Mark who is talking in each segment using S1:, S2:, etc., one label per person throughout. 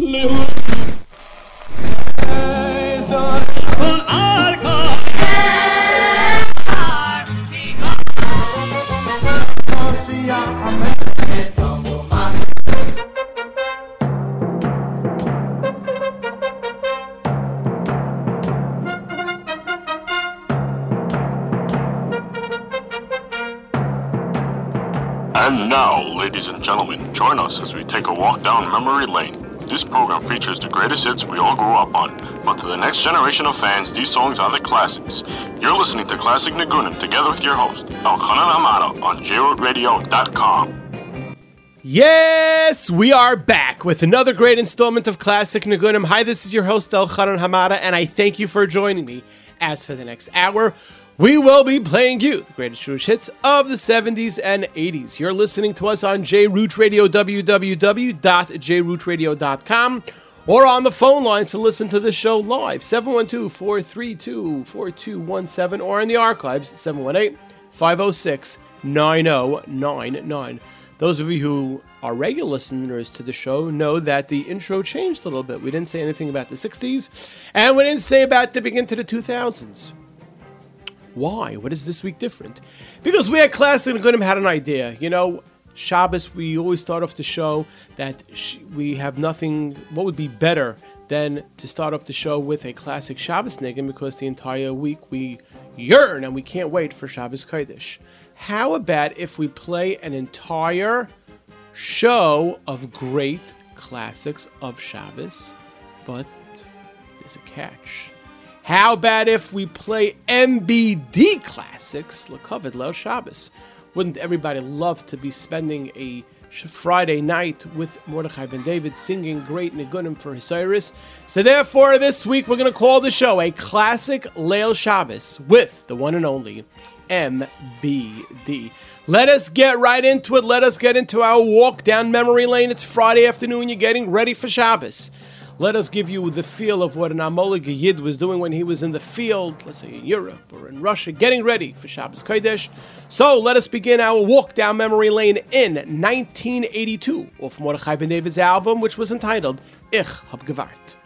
S1: And now, ladies and gentlemen, join us as we take a walk down memory lane. This program features the greatest hits we all grew up on, but to the next generation of fans, these songs are the classics. You're listening to Classic Nagunim together with your host, Elchanan Hamada, on JRootRadio.com.
S2: Yes, we are back with another great installment of Classic Nagunim. Hi, this is your host, Elchanan Hamada, and I thank you for joining me. As for the next hour, we will be playing you the greatest Jewish hits of the 70s and 80s. You're listening to us on JRoot Radio, www.jrootradio.com, or on the phone lines to listen to the show live, 712 432 4217, or in the archives, 718 506 9099. Those of you who are regular listeners to the show know that the intro changed a little bit. We didn't say anything about the 60s, and we didn't say about the begin to the 2000s. Why? What is this week different? Because we at Classic Nagunim had an idea. You know, Shabbos, we always start off the show that sh- we have nothing, what would be better than to start off the show with a classic Shabbos Niggin because the entire week we yearn and we can't wait for Shabbos Kodesh. How about if we play an entire show of great classics of Shabbos, but there's a catch. How about if we play MBD classics, Lakovid Lel Shabbos? Wouldn't everybody love to be spending a Friday night with Mordechai Ben David singing great Nigunim for Hisiris? So therefore, this week we're going to call the show a classic Leil Shabbos with the one and only MBD. Let us get right into it. Let us get into our walk down memory lane. It's Friday afternoon. You're getting ready for Shabbos. Let us give you the feel of what an Amolig Yid was doing when he was in the field, let's say in Europe or in Russia, getting ready for Shabbos Kodesh. So let us begin our walk down memory lane in 1982 off Mordechai Ben David's album, which was entitled Ich hab gewart.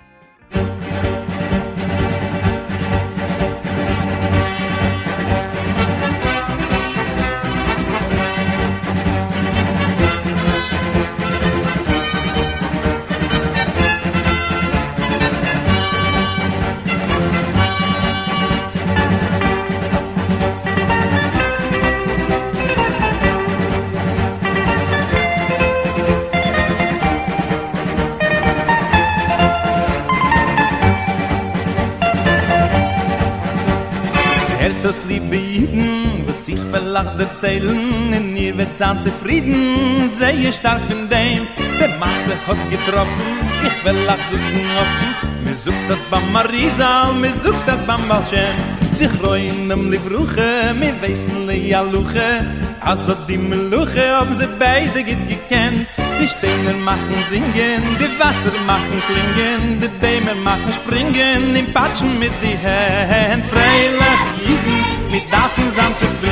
S3: Ich verlacht erzählen, in ihr wird zahn zufrieden, sehr stark von dem, der Masse hat getroffen, ich will lach suchen offen, mir sucht das Bamba Rizal, mir sucht das Bamba Shem, sich reuen am Livruche, mir weißen le Jaluche, also die Meluche haben sie beide get gekannt, die Steine machen singen, die Wasser machen klingen, die Bäume machen springen, im Patschen mit die Hand, freilich mit Daten sind zufrieden,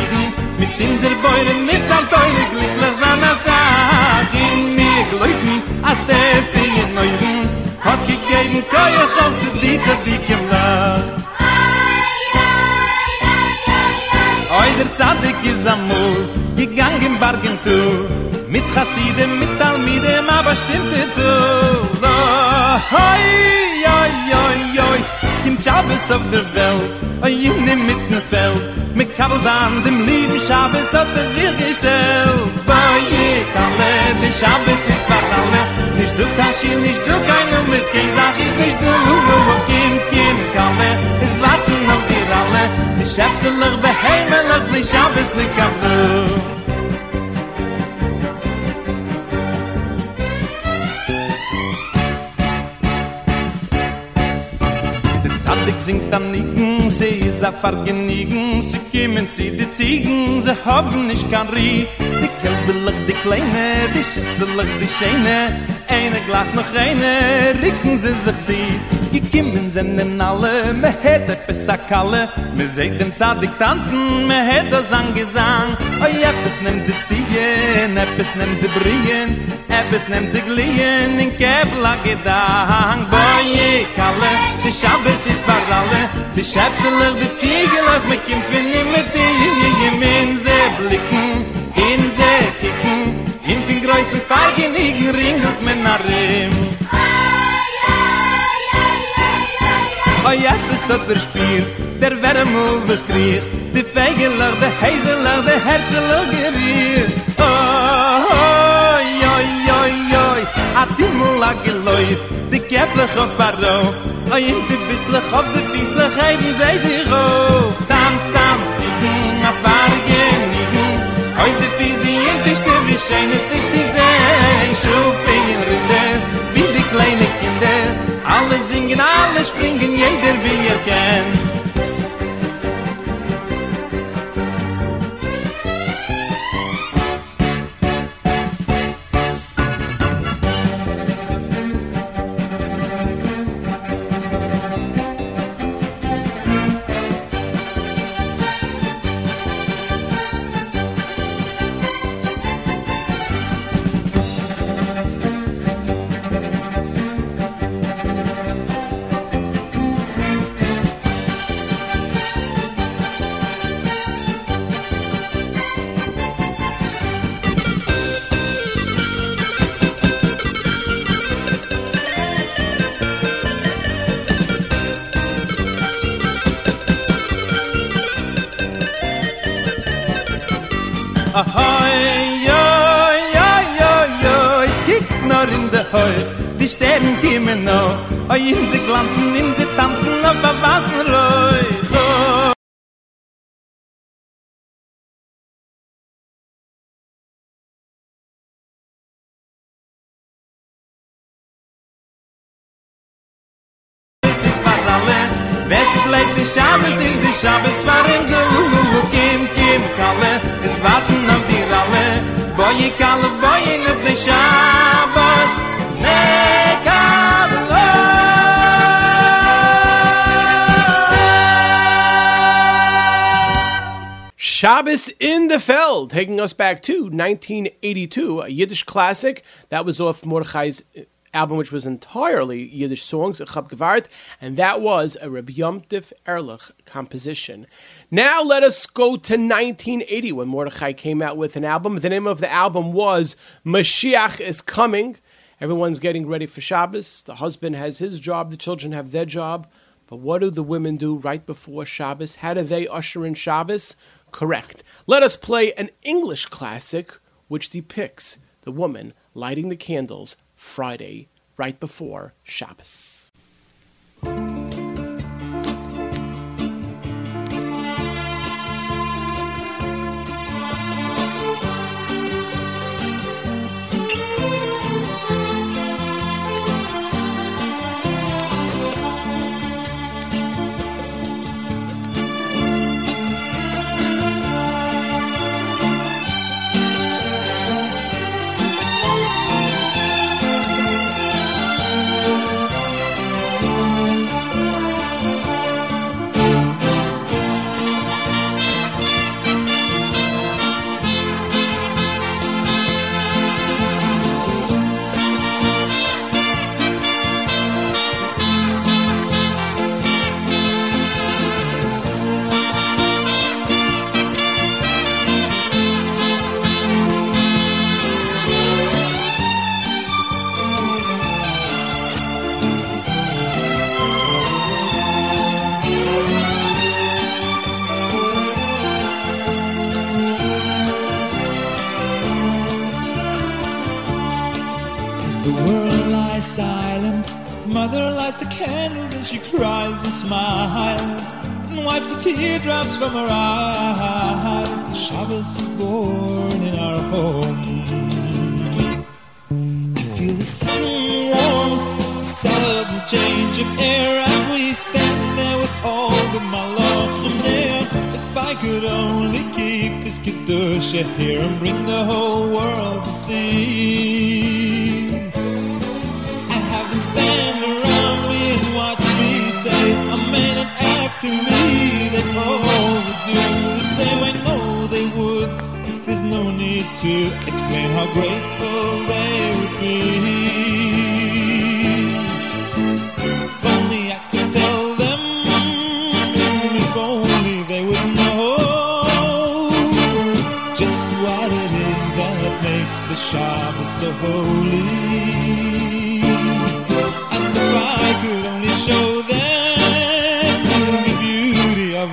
S3: in der Beure mit all teure Glückler sind das Sach in mir gläufen, a Tepi in Neuven hat gegeben, kann auf zu dir zu dir Oy Der Zadig ist am Mol, im Bargen tu, mit Chassiden, mit talmide, ma stimmt zu so. Da, hoi, hoi, hoi, hoi, es gibt Chabes auf der Welt, hoi, in dem Mittenfeld, mit Kabelsand dem Lied. Schabes hat er sich gestellt. Boi, ich alle, der Schabes ist für alle, nicht du Kashi, nicht du keine mit kein Sach, ich nicht du, wo Kim, Kim, Kalle, es warten auf dir alle, die Schäpselich beheimelig, die Schabes nicht kaputt. Der Zadig singt am Nicken, sie is a vergenigen sie kimmen sie die ziegen sie haben nicht kan ri die kelbelig die kleine die schitzelig die scheine. Eine glach noch eine ricken sie sich zi gekimmen sind in alle. Me hätte besser kalle. Me seit dem zadig tanzen. Me hätte sang gesang oi oh ja bis nimmt sie ziehen. Ja bis nimmt sie brien. Ja bis nimmt sie glien in kebla gedang boye kalle die schabes ist barale die schabseler die ziegel auf me kim finn mit die jemen ze blicken in ze kicken. In fin greisen feigen in ring na rim Oh ja, bis hat der Spiel, der Wärmel was kriegt, die Feigelach, der Heiselach, der Herzelach geriert. Oh, oh, oh, oh, oh, oh, oh, a Timmel a geläuf, die Käppelach auf a Rauf, oh ja, sie bisslach auf der Fieslach, heim sei sich auf. Tanz, tanz, sie ging auf a Rgenie, oi, de Fies, die Jüntischte, wie schön es ist, sie sehen, schuf in Rinder, wie die kleine Kinder, alle singen springen, jeder wie er kennt. Oi, in sie glanzen, in sie tanzen, auf der Wasserroi.
S2: Shabbos in the Feld, taking us back to 1982, a Yiddish classic that was off Mordechai's album, which was entirely Yiddish songs, Chab Gevart, and that was a Reb Yomtiv Ehrlich composition. Now let us go to 1980 when Mordechai came out with an album. The name of the album was Mashiach is Coming. Everyone's getting ready for Shabbos. The husband has his job, the children have their job. But what do the women do right before Shabbos? How do they usher in Shabbos? Correct. Let us play an English classic which depicts the woman lighting the candles Friday right before Shabbos.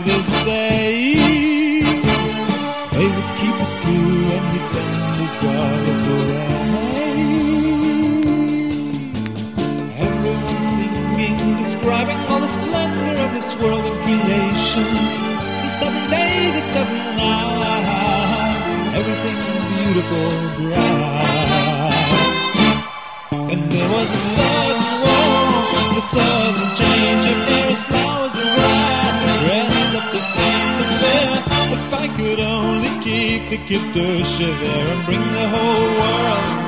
S3: this day. They would keep it too and he'd send his brothers away. Everyone singing, describing all the splendor of this world and creation. The sudden day, the sudden hour, everything beautiful, bright. And there was a sudden war, a sudden change of day. could go shiver and bring the whole world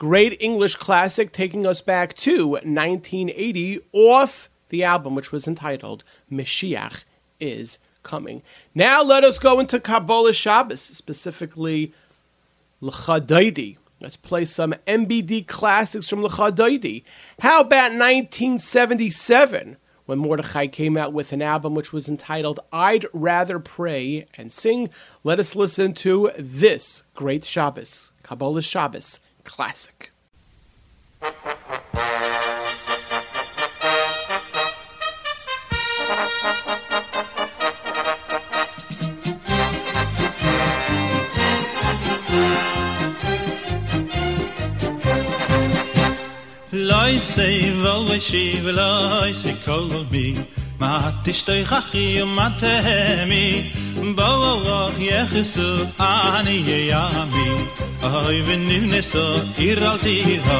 S2: Great English classic taking us back to 1980 off the album, which was entitled Mashiach is Coming. Now let us go into Kabbalah Shabbos, specifically L'chadaidi. Let's play some MBD classics from L'chadaidi. How about 1977? when Mordechai came out with an album which was entitled I'd Rather Pray and Sing. Let us listen to this great Shabbos, Kabbalah Shabbos, classic.
S3: loy sei vol we shi veloy she kol mi mat shtoy khay mitemi ba vog khay khis aniye ami oy ven ni neso iral zi ira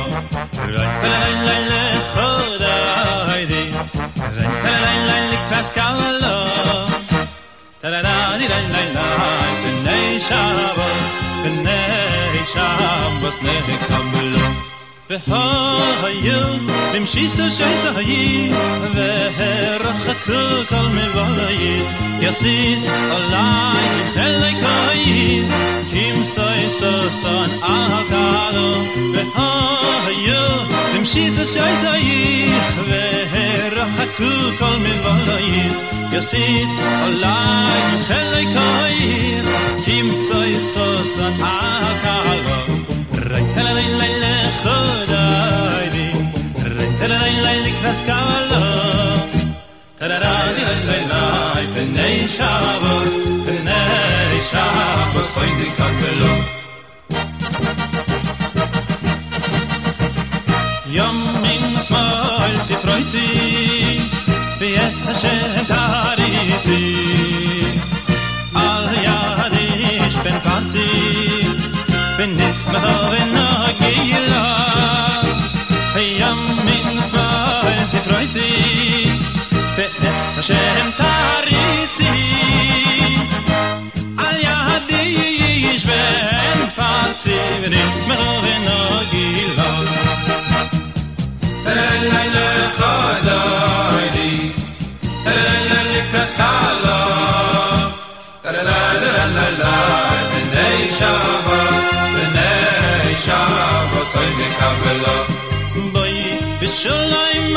S3: ra ra la la khoda haydi ra ra la la kaskalo tarara da di ra la la in nay shavos in nay ve ha hayl bim shis shis hayi ve her khat kal yasis alay hel kay kim sai sa san a gado ve ha hayl bim shis shis hayi ve her khat me vayi yasis alay hel kay kim sai sa san a gado Right, la la la, lein lein lein kras kavalo tara ra di lein lein lein fin nei shabos fin nei shabos fin di kakelo yom min smol ti froiti fi es ha שם תריצי על ידי ישבן פרצי ונשמחו ונוגילו אלה לחדוידי אלה לקרס קלו טרלה טרלה טרלה בני שבוס בני שבוס אוי מקבלו בואי בשולו עם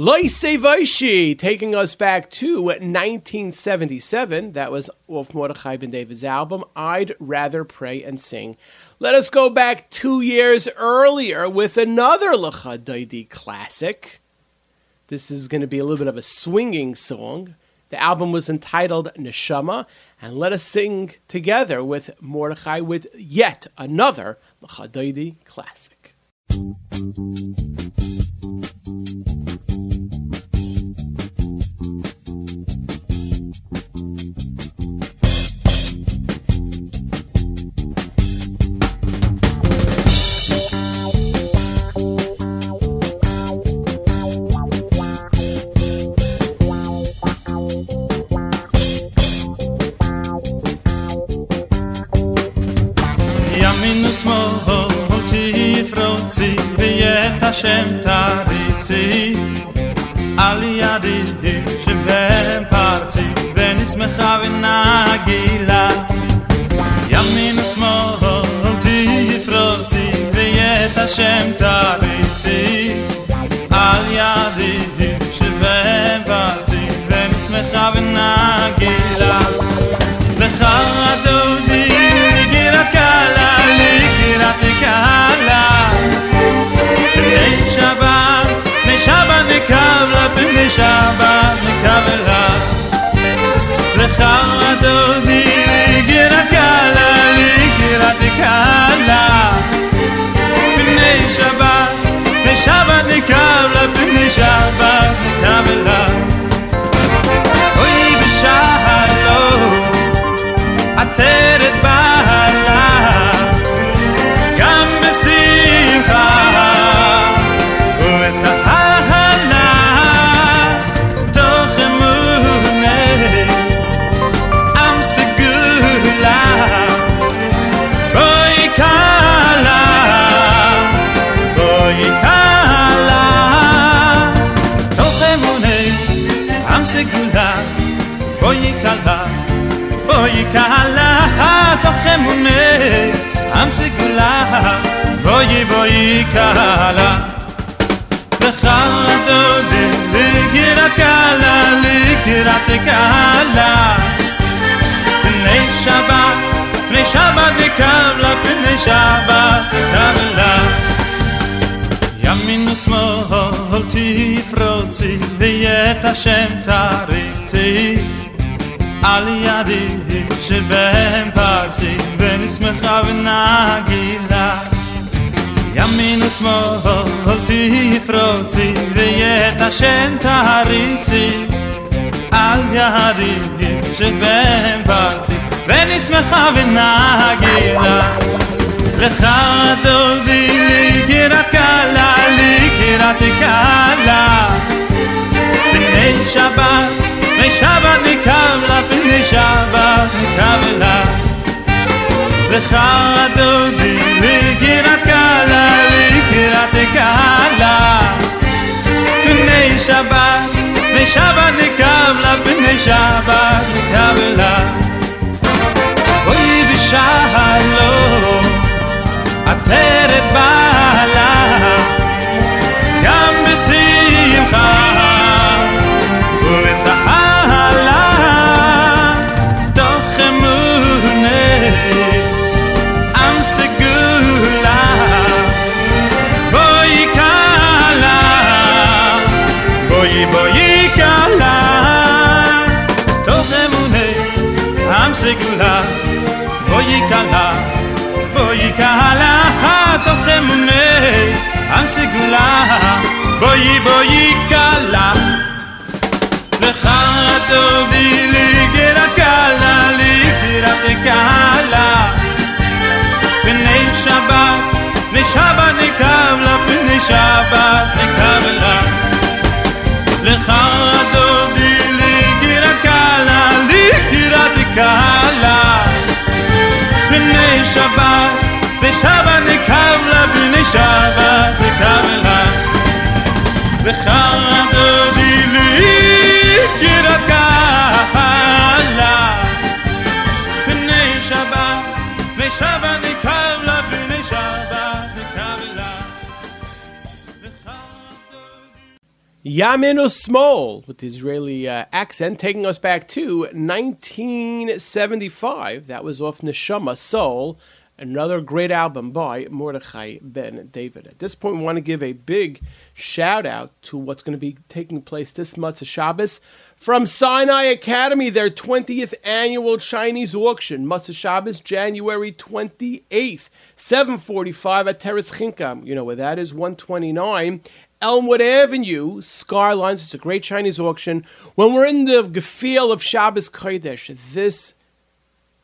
S2: Loise Vaishi, taking us back to 1977. That was Wolf Mordechai Ben David's album, I'd Rather Pray and Sing. Let us go back two years earlier with another Lachadaidi classic. This is going to be a little bit of a swinging song. The album was entitled Neshama, and let us sing together with Mordechai with yet another Lecha Daidi classic.
S3: Hashem taritzi Al yadi שבהם פרצי ונשמחה ונגילה. ימין ושמאל תפרוצי ויית השם תריצי על ידי שבהם פרצי ונשמחה ונגילה. לך דודי ליגירת קלה ליגירת קלה אין שבת, משבת נקבלה, בני שבת נקבלה. לך אדוני, לגירת קהלה, לגירת קהלה. בני שבת, משבת נקבלה, בני שבת נקבלה. אוי בשלום, עטרת בת segula
S2: Yamin Small with the Israeli uh, accent, taking us back to 1975. That was off Neshama Soul, another great album by Mordechai Ben David. At this point, we want to give a big shout out to what's going to be taking place this month Shabbos from Sinai Academy, their 20th annual Chinese auction. Motzei Shabbos, January 28th, 745 at Teres Chinkam. You know where that is, 129. Elmwood Avenue, Skylines. It's a great Chinese auction. When we're in the gefiel of Shabbos Kodesh, this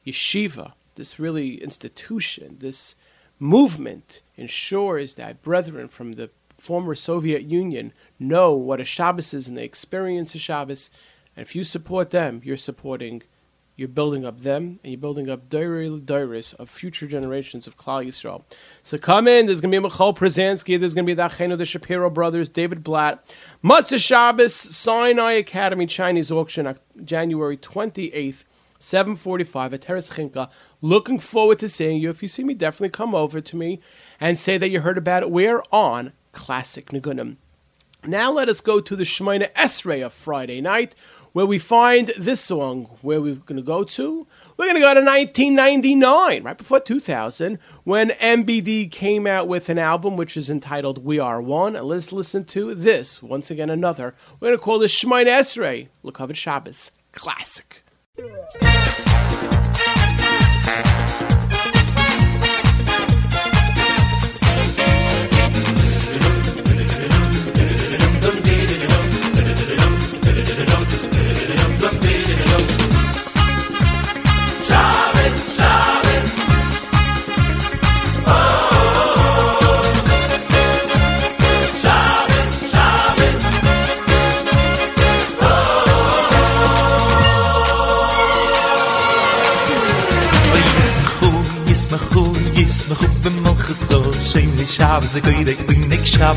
S2: yeshiva, this really institution, this movement ensures that brethren from the former Soviet Union know what a Shabbos is and they experience a Shabbos. And if you support them, you're supporting you're building up them, and you're building up Dairis of future generations of Klal Yisrael. So come in. There's going to be Michoel Pruzansky. There's going to be the Achenu, the Shapiro brothers, David Blatt, Motzei Shabbos, Sinai Academy Chinese auction, January 28th. 745 at Teres Chinka. Looking forward to seeing you. If you see me, definitely come over to me and say that you heard about it. We're on Classic Nagunim. Now let us go to the Shemina Esrei of Friday night, where we find this song. Where we're going to go to? We're going to go to 1999, right before 2000, when MBD came out with an album which is entitled We Are One. And let's listen to this, once again, another. We're going to call this Shemina Esrei, Lukavit Shabbos, classic.
S4: Yeah.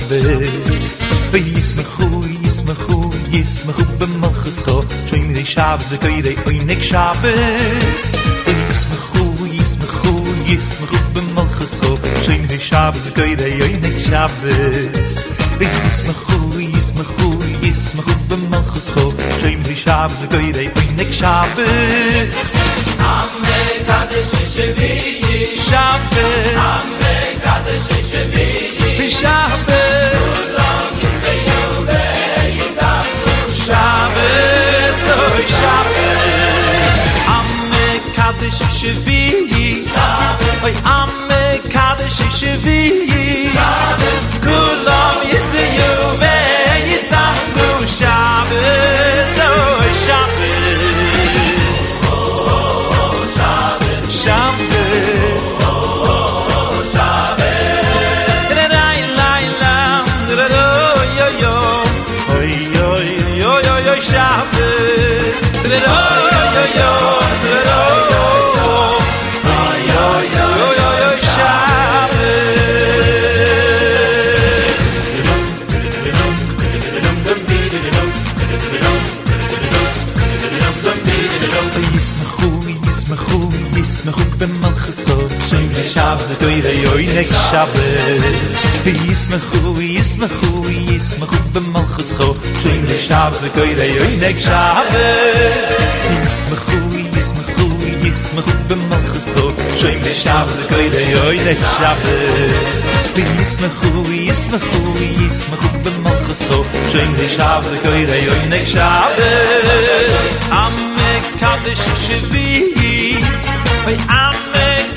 S4: Shabbos Yis mechu, yis mechu, yis mechu b'machas cho Shoyim dey Shabbos v'koy dey oynik Shabbos. Yis mechu, yis
S3: mechu, yis mechu b'machas cho Shoyim dey Shabbos v'koy dey oynik Shabbos. Yis mechu, yis
S5: mechu, yis mechu
S3: b'machas
S5: cho Shoyim dey
S3: Shabbos v'koy dey oynik Shabbos.
S5: Amen, kadesh she she be
S3: yis Shabbos. Amen, kadeh she kadish shvi yi oy am kadish shvi זיי קוידיי יוינק שאב דיס מע חויס מע חויס מע חויס במלחס ק שוינגל שאב זיי קוידיי יוינק שאב דיס מע חויס מע חויס מע חויס במלחס ק שוינגל
S5: שאב זיי קוידיי
S3: יוינק שאב דיס מע חויס מע חויס מע חויס במלחס ק שוינגל
S5: שאב זיי קוידיי
S3: יוינק
S5: שאב אמ נק
S3: קאד שי שווי וי אמ נק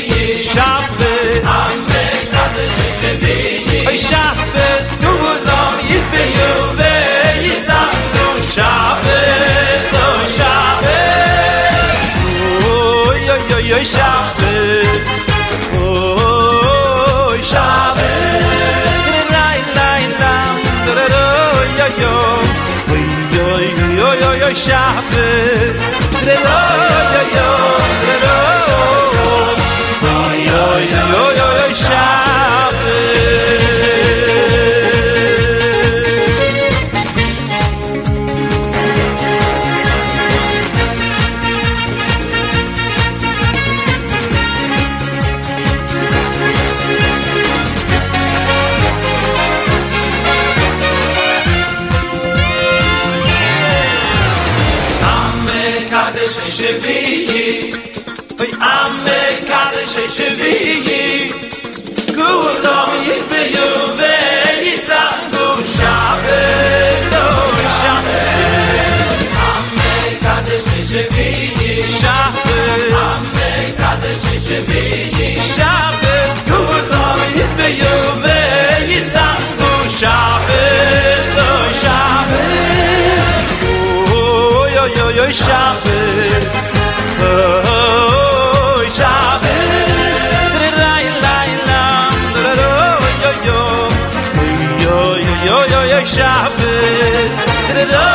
S3: shoppers. It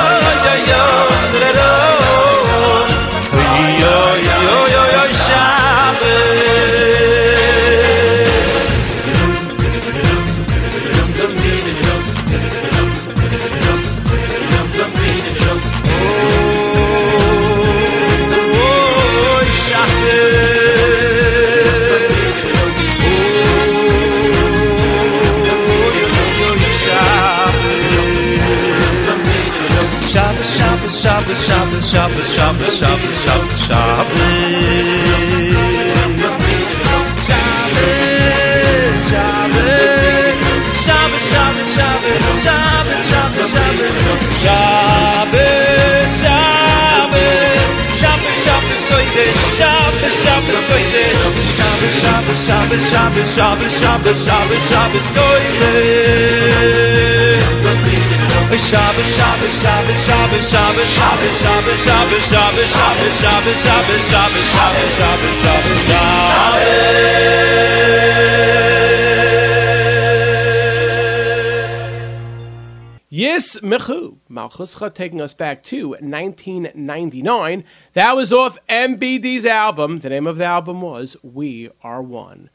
S3: Shabbos, Shabbos, Shabbos, Shabbos, Shabbos, Shabbos. Shabbos, Shabbos, Shabbos, Shabbos, Shabbos, Shabbos, Shabbos, Shabbos, Shabbos, Shabbos, Shabbos, Kodesh, Shabbos, Shabbos, Kodesh, Shabbos, Shabbos, Shabbos, Shabbos, Shabbos, Shabbos, Shabbos, Kodesh. Shabbos, Shabbos, Shabbos, Shabbos, Shabbos, Shabbos, Shabbos, Shabbos, Shabbos, Shabbos, Shabbos, Shabbos, Shabbos, Shabbos, Shabbos, Shabbos,
S2: Yis Mechu, Malchuscha taking us back to 1999. That was off MBD's album. The name of the album was We Are One.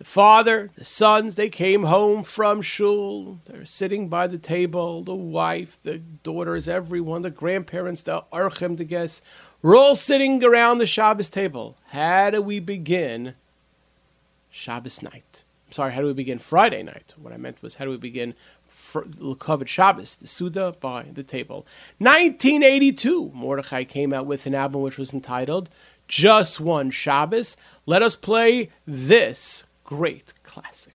S3: The father, the sons, they came home from shul. They're sitting by the table. The wife, the daughters, everyone, the grandparents, the archim, the guests. We're all sitting around the Shabbos table. How do we begin Shabbos night? I'm sorry, how do we begin Friday night? What I meant was, how do we begin Lekavod Shabbos, the Suda by the table? 1982, Mordechai came out with an album which was entitled Just One Shabbos. Let us play this great classic.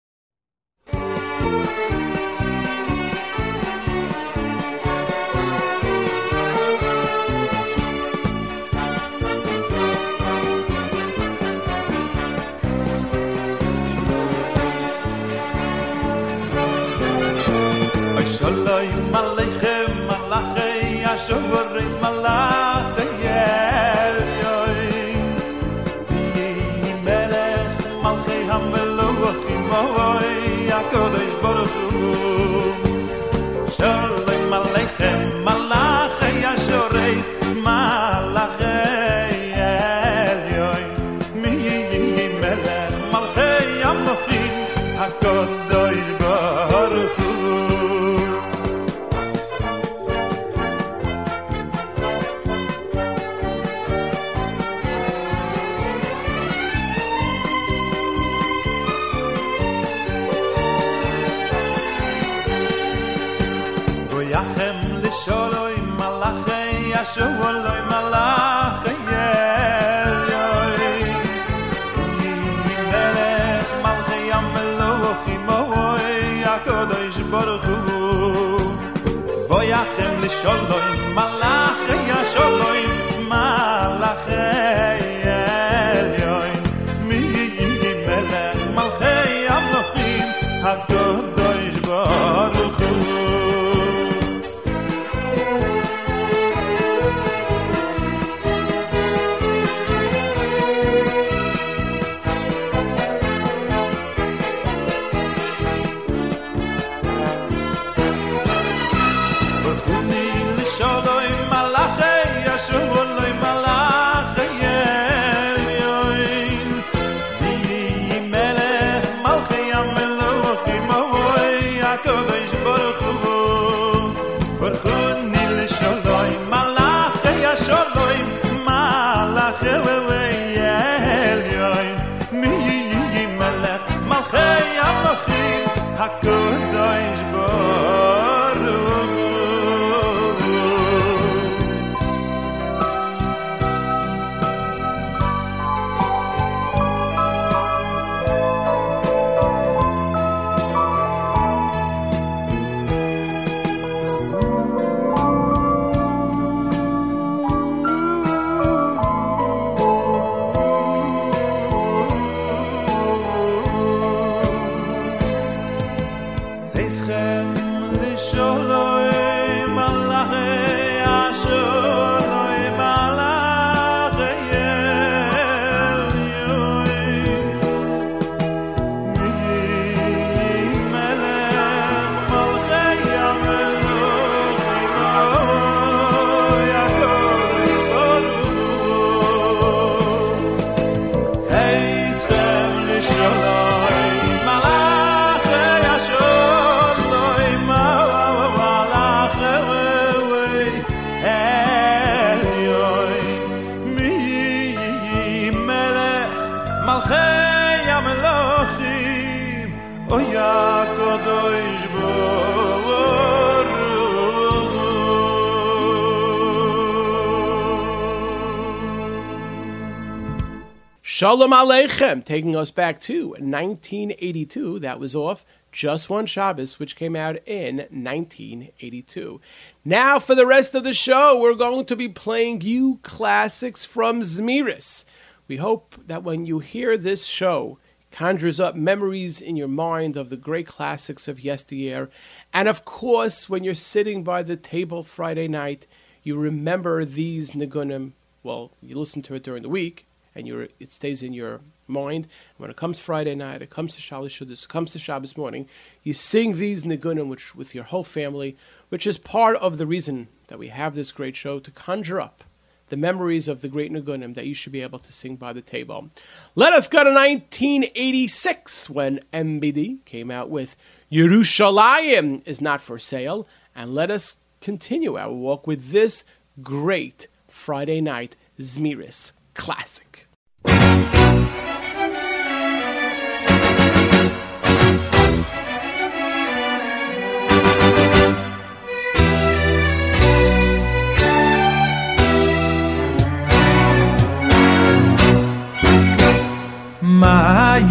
S3: Shalom Aleichem, taking us back to 1982. That was off Just One Shabbos, which came out in 1982. Now, for the rest of the show, we're going to be playing you classics from Zmiris. We hope that when you hear this show, conjures up memories in your mind of the great classics of yesteryear. And of course, when you're sitting by the table Friday night, you remember these nigunim. Well, you listen to it during the week, and you it stays in your mind. When it comes Friday night, it comes to Shalishudis, it comes to Shabbos morning, you sing these nigunim which, with your whole family, which is part of the reason that we have this great show to conjure up
S2: the memories of the great Nagunim that you should be able to sing by the table. Let us go to 1986 when MBD came out with Yerushalayim is not for sale, and let us continue our walk with this great Friday night Zmiris classic.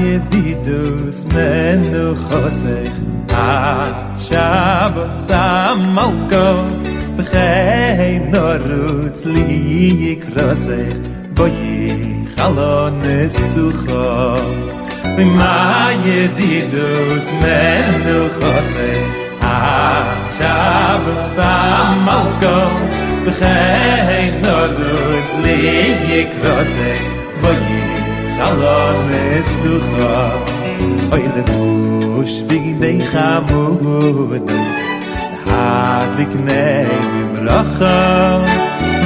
S3: ye di dus men du khose at chab sam malko bkhay norut li ye krose bo ye khalon su kho bi ma ye di dus men du khose at chab sam malko bkhay norut li ye Allah mesucha Oy le bush big dey khamudus hat ik ney bracha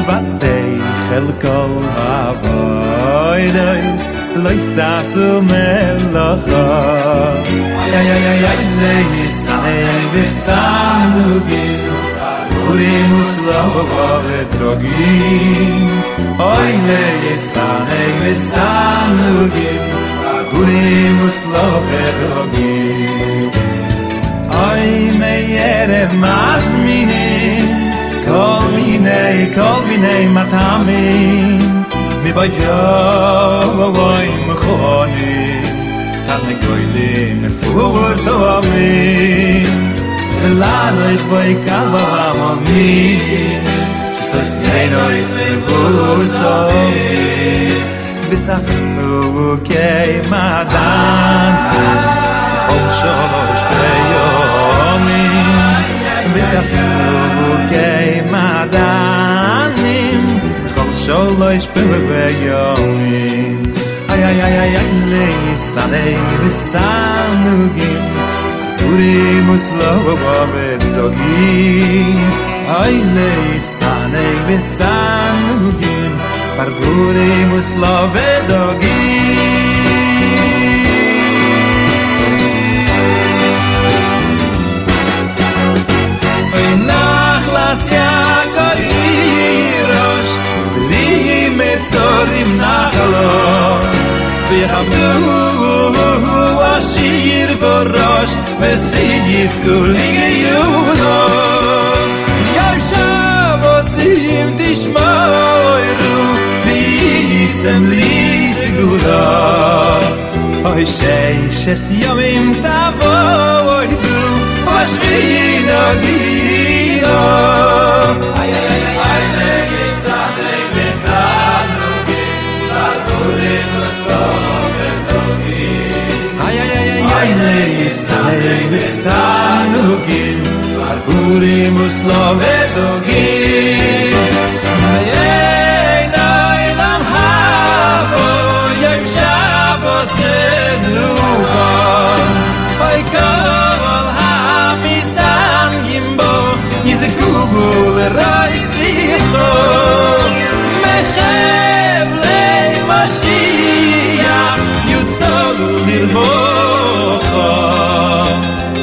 S3: wat dey khalko avoy dey leisa su melacha ay ay ay ay ley mesay besam Purim u slova ve drogim Oy le yesane ve sanugim A Purim u slova ve drogim. Oy me yere mas mine Kol mine, kol mine matame Mi bay jo vo vay mkhoni Tan goyle me fu vo tome Lala ich bay kava Bis a fu ke ma dan Hom sho shpe yo mi Bis a fu ke ma dan nim Hom sho lo shpe ve yo mi Ay ay ay ay ay le sa gi Uri mus lo ba Hoy le sane me san gim par gure muslave dogi Hoy nach las ya kairos li me tsorim nachalo vi habu Vashir vorosh, vesi yiskul, ligi yudosh. sem li sigula oi shei shes yom im tavo oi du vas vida vida ay ay ay ay le sa le ge sa no ge la do le no sto ge do ay ay ay ay ay sa sa lo vedo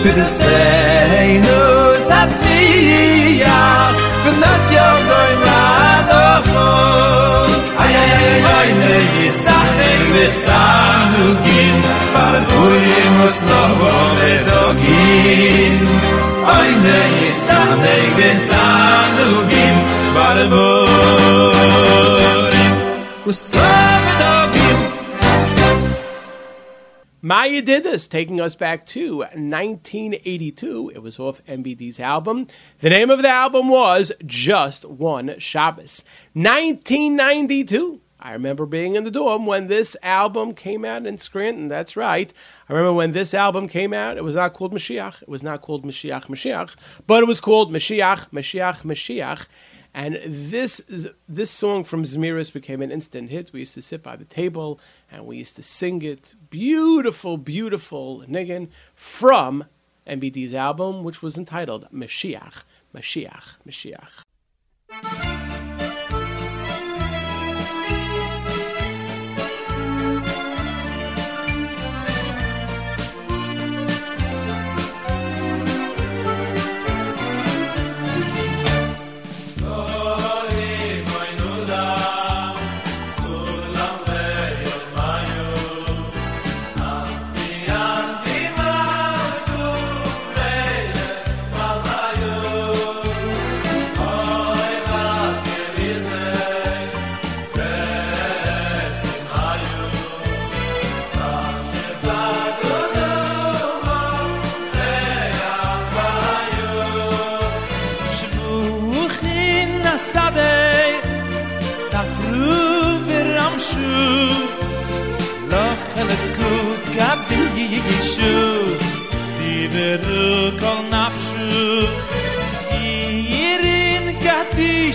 S3: bitte sei nu satz mir ja für das jahr dein mado ho ay ay ay ay ne ist da wir sam gehen. Par du muss noch wohl da gehen. Ay ne ist da wir du gehen.
S2: Par du Oh, Mah Yedidus, taking us back to 1982. It was off MBD's album. The name of the album was Just One Shabbos. 1992. I remember being in the dorm when this album came out in Scranton. That's right. I remember when this album came out, it was not called Mashiach. It was not called Mashiach Mashiach, but it was called Mashiach Mashiach Mashiach. And this this song from Zmiris became an instant hit. We used to sit by the table and we used to sing it. Beautiful, beautiful niggin from MBD's album, which was entitled Mashiach, Mashiach, Mashiach.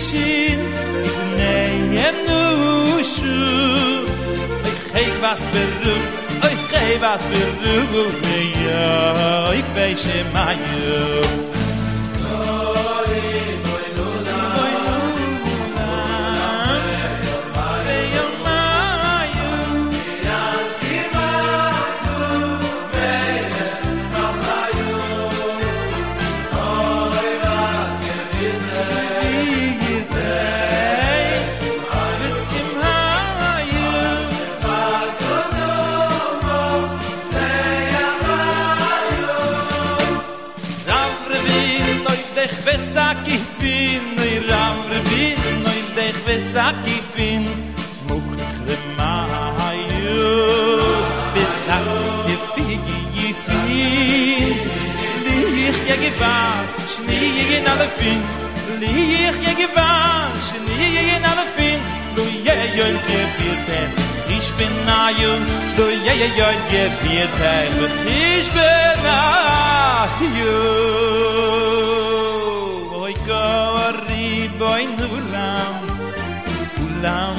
S3: shin nei em nu shu oi khayg vas beru Ich khayg vas beru me Ich oi beishe mayo alfin li ich je gewan shni ye ye alfin du ye ye ye vierter ich bin na ye du ye ye ye ye vierter ich bin na ye oi ka ri boy nu lam nu lam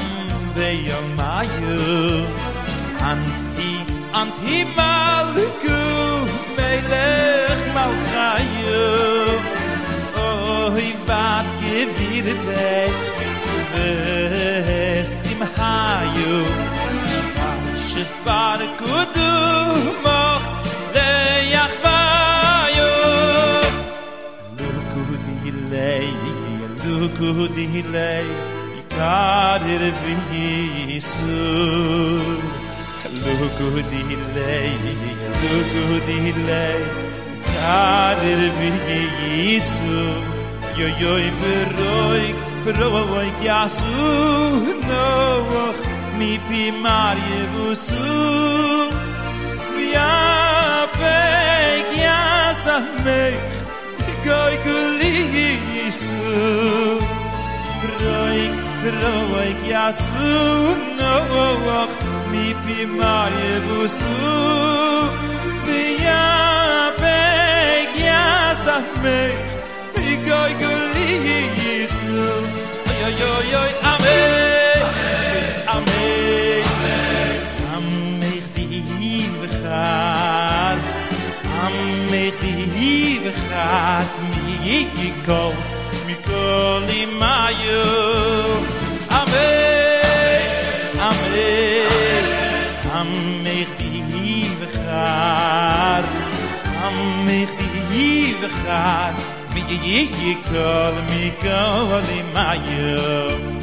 S3: de ye ma ye an di an di mal ku Ich mag gaie vat gevir te sim hayu shfar kudu moch le yakhvayu luku di lei luku di lei kadir vi su lugu di lei lugu yo yo i beroy krova no mi pi marie busu ya pe ya sa me goy kuli isu beroy krova no mi pi marie busu ya pe ya goy goli yisu ay ay ay ay amen amen am mich di hiwe am mich di hiwe mi ikko mi koli mayo amen amen am mich di hiwe am mich di hiwe ye ye kol mi kol mayu sar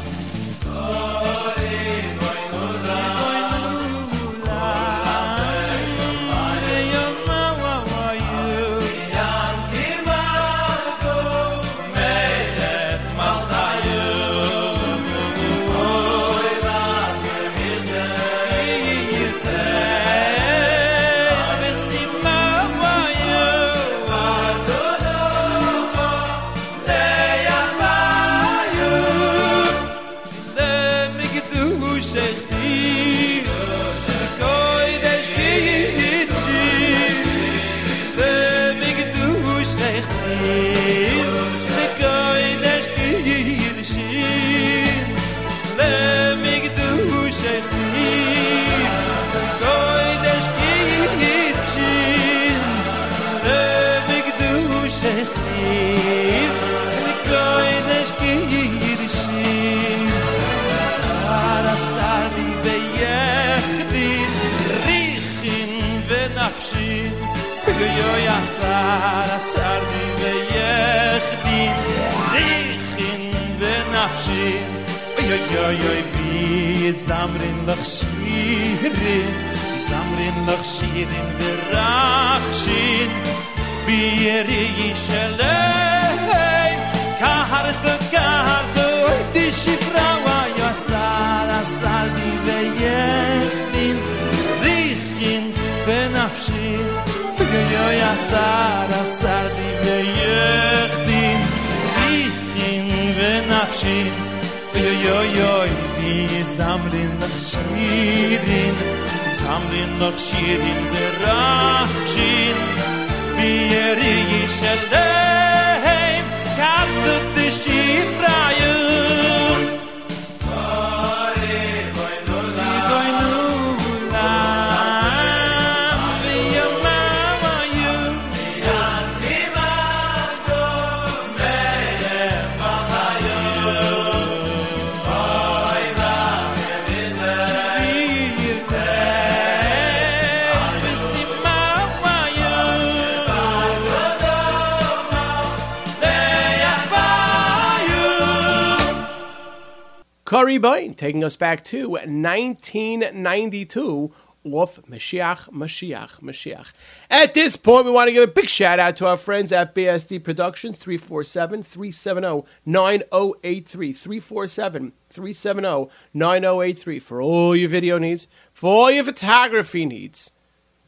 S3: נפשי גיו יסר אסר די ויחדי ריחין ונפשי גיו יו יו בי זמרין לך שירין זמרין לך שירין ורחשין בי ירי ישלם. oy asar sar sar di ve ich in ve nafshi yo yo yo di zamrin nach shirin zamrin nach shirin ve rachshin eri yishelehem kat di shifrayu
S2: Kah Ribon taking us back to 1992 off Mashiach, Mashiach, Mashiach. At this point, we want to give a big shout out to our friends at BSD Productions, 347 370 9083. 347 370 9083 for all your video needs, for all your photography needs.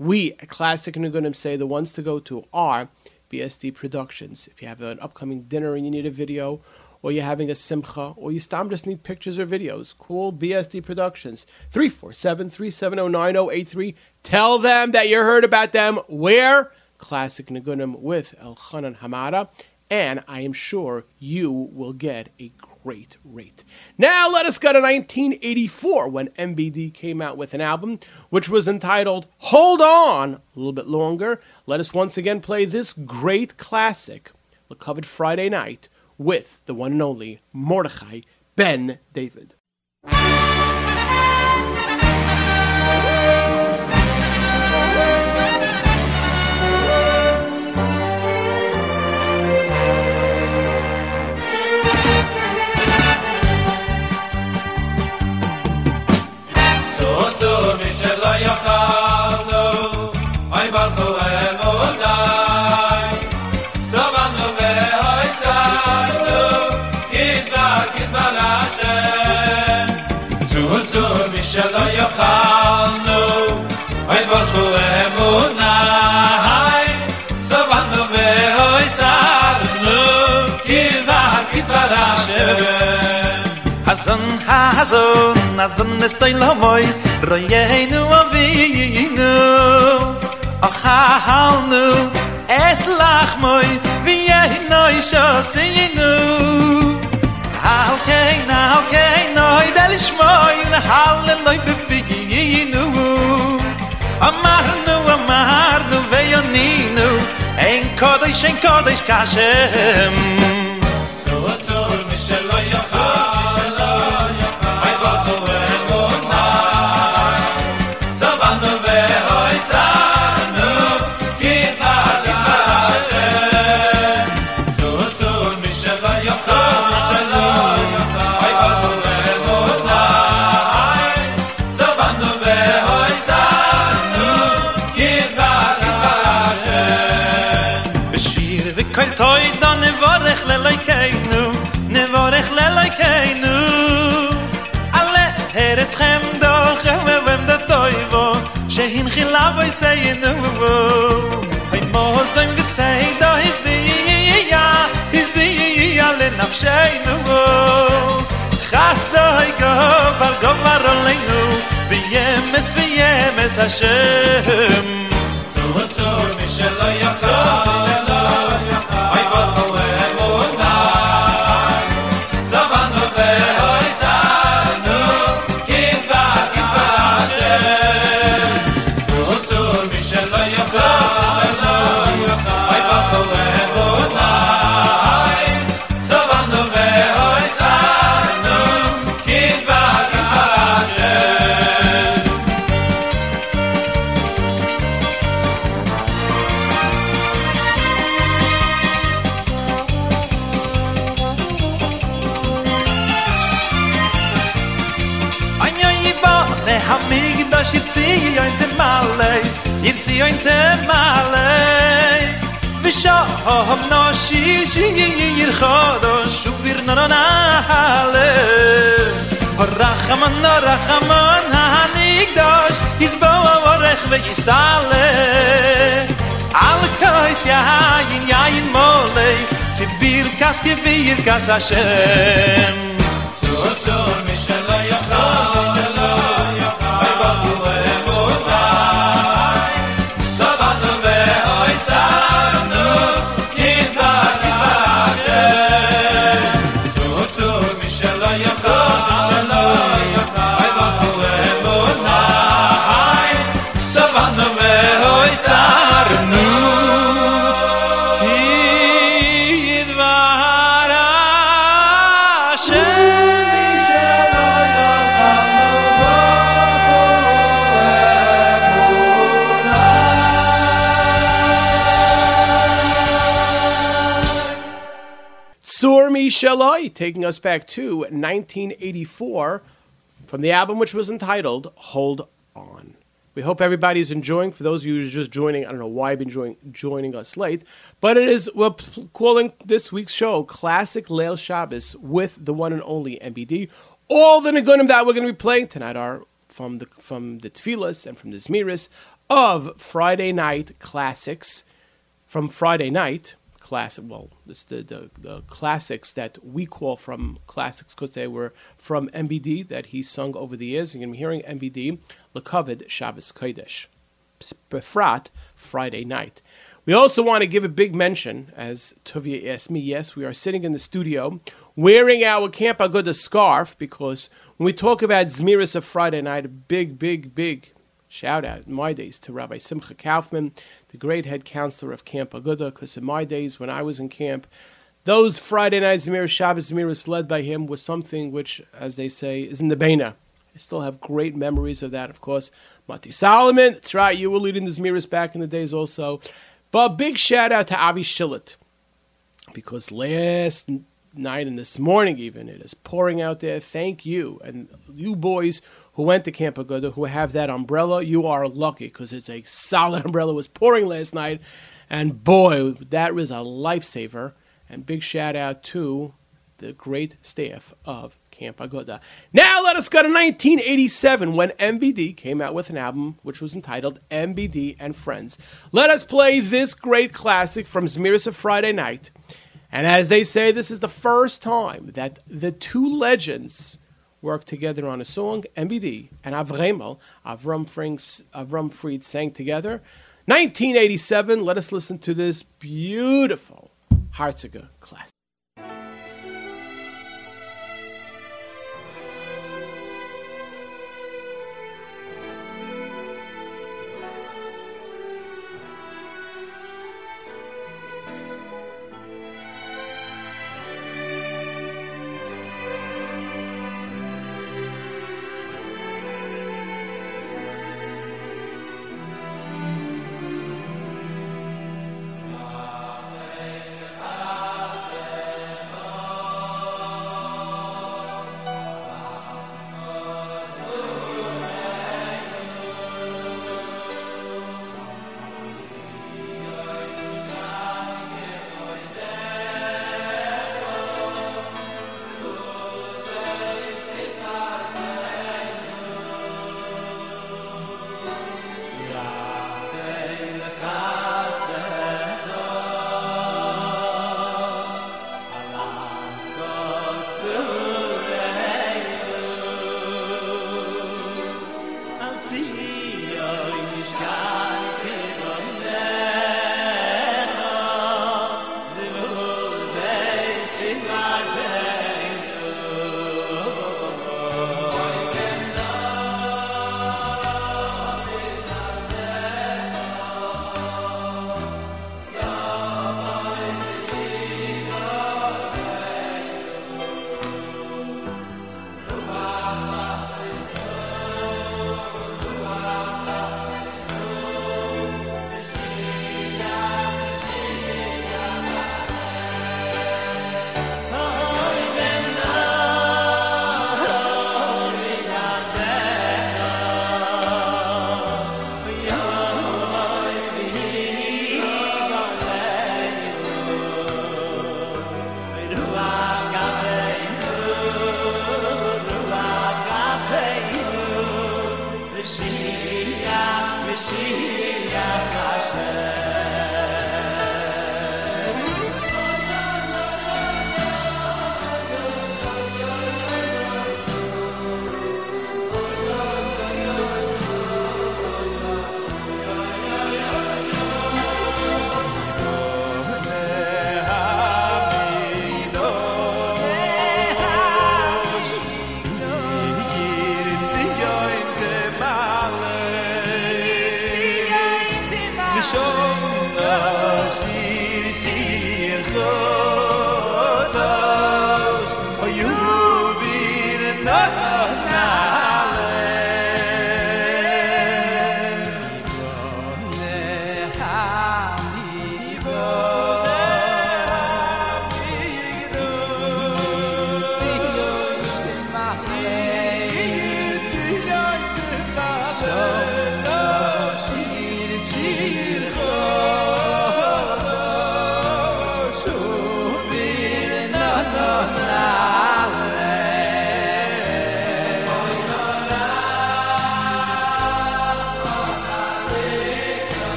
S2: We at Classic Nagunim say the ones to go to are BSD Productions. If you have an upcoming dinner and you need a video, or you're having a simcha, or you stam just need pictures or videos, call BSD Productions 347 370 9083. Tell them that you heard about them. Where? Classic Nagunim with Elchanan Hamada. And I am sure you will get a great rate. Now let us go to 1984 when MBD came out with an album which was entitled Hold On. A little bit longer. Let us once again play this great classic, The Covered Friday Night with the one and only Mordechai Ben David.
S3: hazon azon nestay la moy rayenu avinu ah halnu es lach moy vi ey noy shosinu hal kein na hal kein noy del shmoy na hal le noy bifiginu amarnu amarnu veyoninu en kodish en kodish kashem הזביע לנפשנו חסדוי גובר גובר עלינו וימס וימס השם
S5: צו
S3: Rachaman, no Rachaman, ha Hanigdosh, Hizbo Avorech Yisale. Al Kais Yahayin, Yayin Molei, Kibir Kas Ki Birkas
S2: Hashem. Mishelo, taking us back to 1984 from the album which was entitled Hold On. We hope everybody's enjoying. For those of you who are just joining, I don't know why you've been joining, us late, but it is, we're calling this week's show Classic Leil Shabbos with the one and only MBD. All the Nagunim that we're going to be playing tonight are from the from the Tfilas and from the Zmiris of Friday Night Classics from Friday night classic. Well, the, the the classics that we call from classics because they were from MBD that he sung over the years. You're gonna be hearing MBD Lekavid Shabbos Kodesh Befrat Friday night. We also want to give a big mention, as Tuvia asked me. Yes, we are sitting in the studio wearing our Camp Aguda scarf because when we talk about Zmiris of Friday night, a big, big, big Shout out in my days to Rabbi Simcha Kaufman, the great head counselor of Camp Aguda, because in my days when I was in camp, those Friday nights Zemir Shabbos Zemiris led by him was something which, as they say, is in the Bena. I still have great memories of that, of course. Mati Solomon, that's right, you were leading the Zemiris back in the days also. But big shout out to Avi Shillet, because last night and this morning even it is pouring out there. Thank you. And you boys who went to Camp Aguda, who have that umbrella, you are lucky because it's a solid umbrella. It was pouring last night. And boy, that was a lifesaver. And big shout out to the great staff of Camp Aguda. Now let us go to 1987 when MBD came out with an album which was entitled MBD and Friends. Let us play this great classic from Zmiris of Friday Night. And as they say, this is the first time that the two legends worked together on a song. MBD and Avremel, Avram, Avram Fried sang together. 1987, let us listen to this beautiful Harziger classic.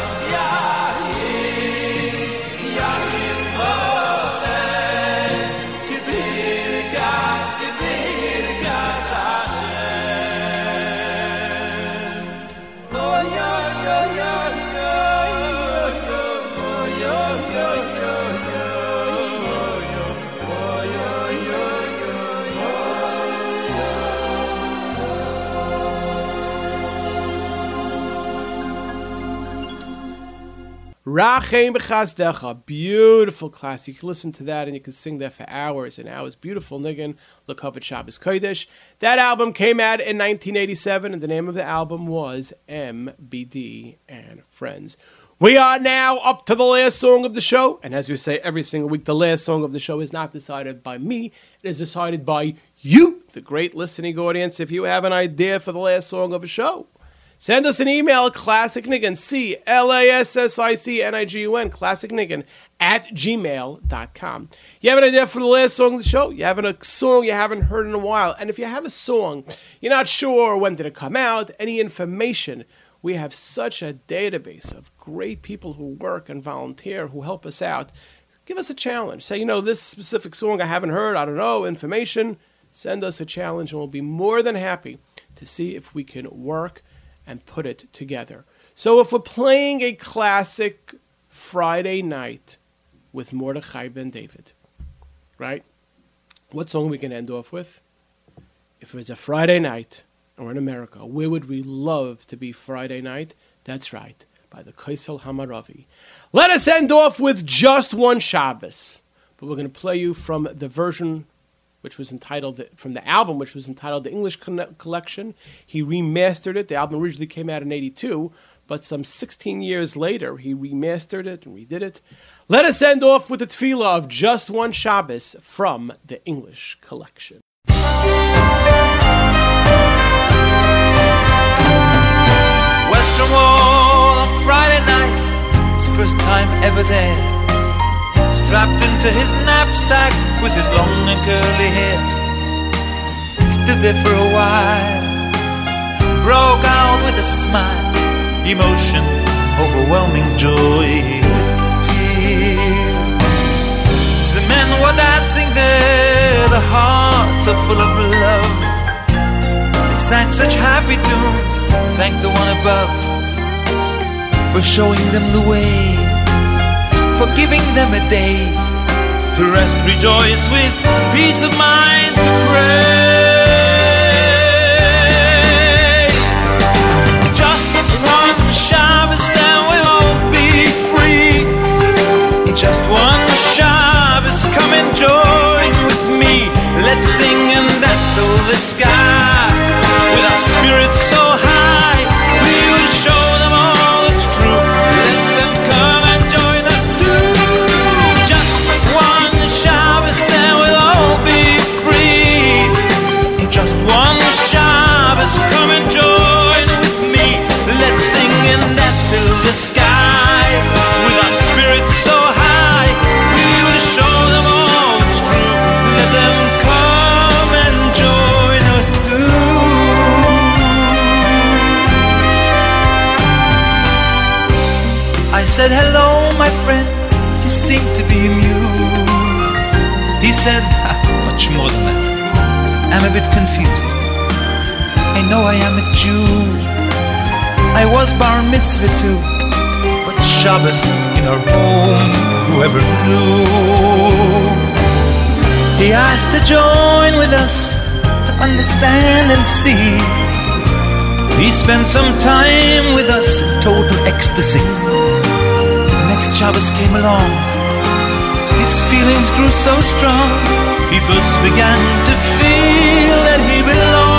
S2: Yeah. Rachem B'chazdecha, beautiful class. You can listen to that and you can sing that for hours and hours. Beautiful niggin, Lekavit Shabbos Kodesh. That album came out in 1987 and the name of the album was MBD and Friends. We are now up to the last song of the show, and as we say every single week, the last song of the show is not decided by me, it is decided by you, the great listening audience. If you have an idea for the last song of a show, Send us an email, Classic Niggin, classicnigun, C L A S S I C N I G U N, classicnigun at gmail.com. You have an idea for the last song of the show? You have a song you haven't heard in a while. And if you have a song, you're not sure when did it come out, any information, we have such a database of great people who work and volunteer who help us out. Give us a challenge. Say, you know, this specific song I haven't heard, I don't know, information. Send us a challenge and we'll be more than happy to see if we can work and put it together. So if we're playing a classic Friday night with Mordechai Ben David, right? What song we can end off with? If it's a Friday night we're in America, where would we love to be Friday night? That's right, by the Kaisel Hamaravi. Let us end off with just one Shabbos, but we're going to play you from the version which was entitled from the album, which was entitled the English Collection. He remastered it. The album originally came out in '82, but some 16 years later, he remastered it and redid it. Let us end off with the tefillah of just one Shabbos from the English Collection.
S3: Western Wall on Friday night, it's the first time ever there strapped into his knapsack with his long and curly hair. Stood there for a while, broke out with a smile, emotion, overwhelming joy with tears. The men were dancing there, the hearts are full of love. They sang such happy tunes to thank the one above for showing them the way for giving them a day to rest, rejoice with peace of mind to pray. Just one Shabbos and we'll all be free. Just one Shabbos, come and join with me. Let's sing and dance till the sky with our spirits said, Hello, my friend. He seemed to be amused. He said, "Ha, Much more than that. I'm a bit confused. I know I am a Jew. I was bar mitzvah too. But Shabbos in our home, whoever knew? He asked to join with us to understand and see. He spent some time with us in total ecstasy. Shabbos came along. His feelings grew so strong. He first began to feel that he belonged.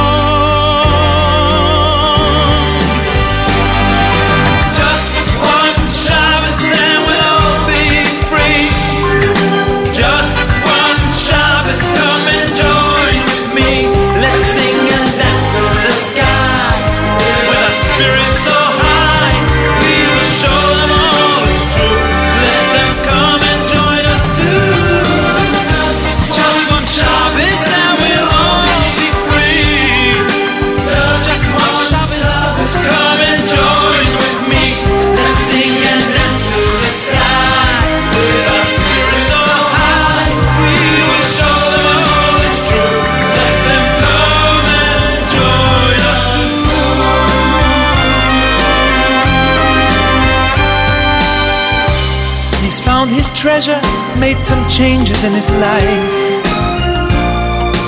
S3: Made some changes in his life.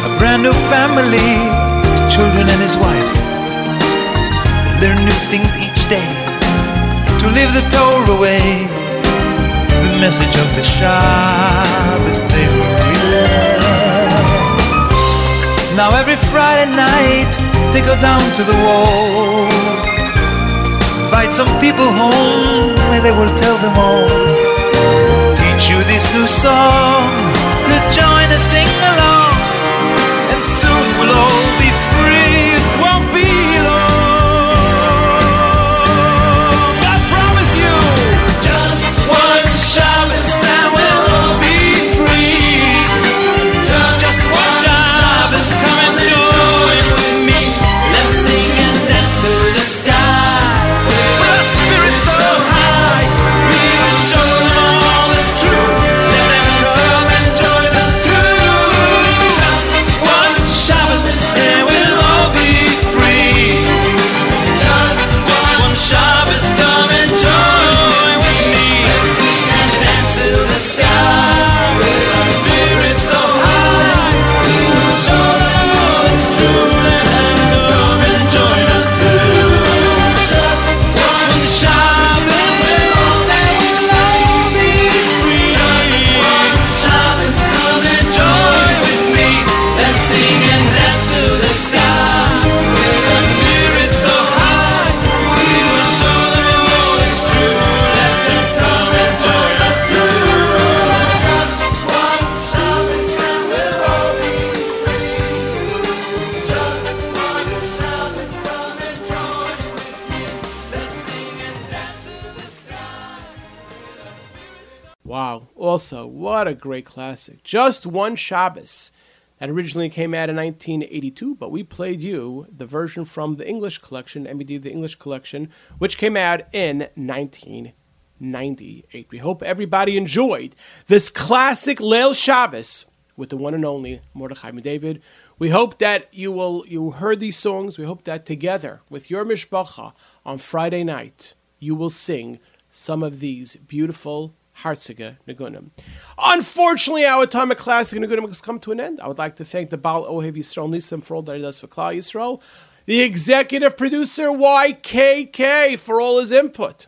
S3: A brand new family, his children and his wife. They learn new things each day to live the Torah way. The message of the Shabbos they will relay. Now every Friday night they go down to the wall, invite some people home where they will tell them all. You this new song, to join us,
S2: great classic. Just One Shabbos. That originally came out in 1982, but we played you the version from the English collection, MBD The English Collection, which came out in 1998. We hope everybody enjoyed this classic Leil Shabbos with the one and only Mordechai David. We hope that you will you heard these songs. We hope that together with your mishpacha on Friday night, you will sing some of these beautiful Hartzige Nagunim. Unfortunately, our time at Classic Nagunim has come to an end. I would like to thank the Baal Ohev Yisrael Nisim for all that he does for Klal Yisrael, the executive producer YKK for all his input,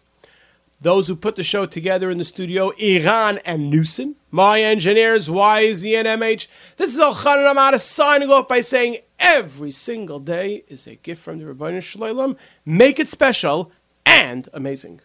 S2: those who put the show together in the studio, Iran and Newson, my engineers, YZNMH. This is Elchanan Hamada signing off by saying every single day is a gift from the Ribono Shel Olam. Make it special and amazing.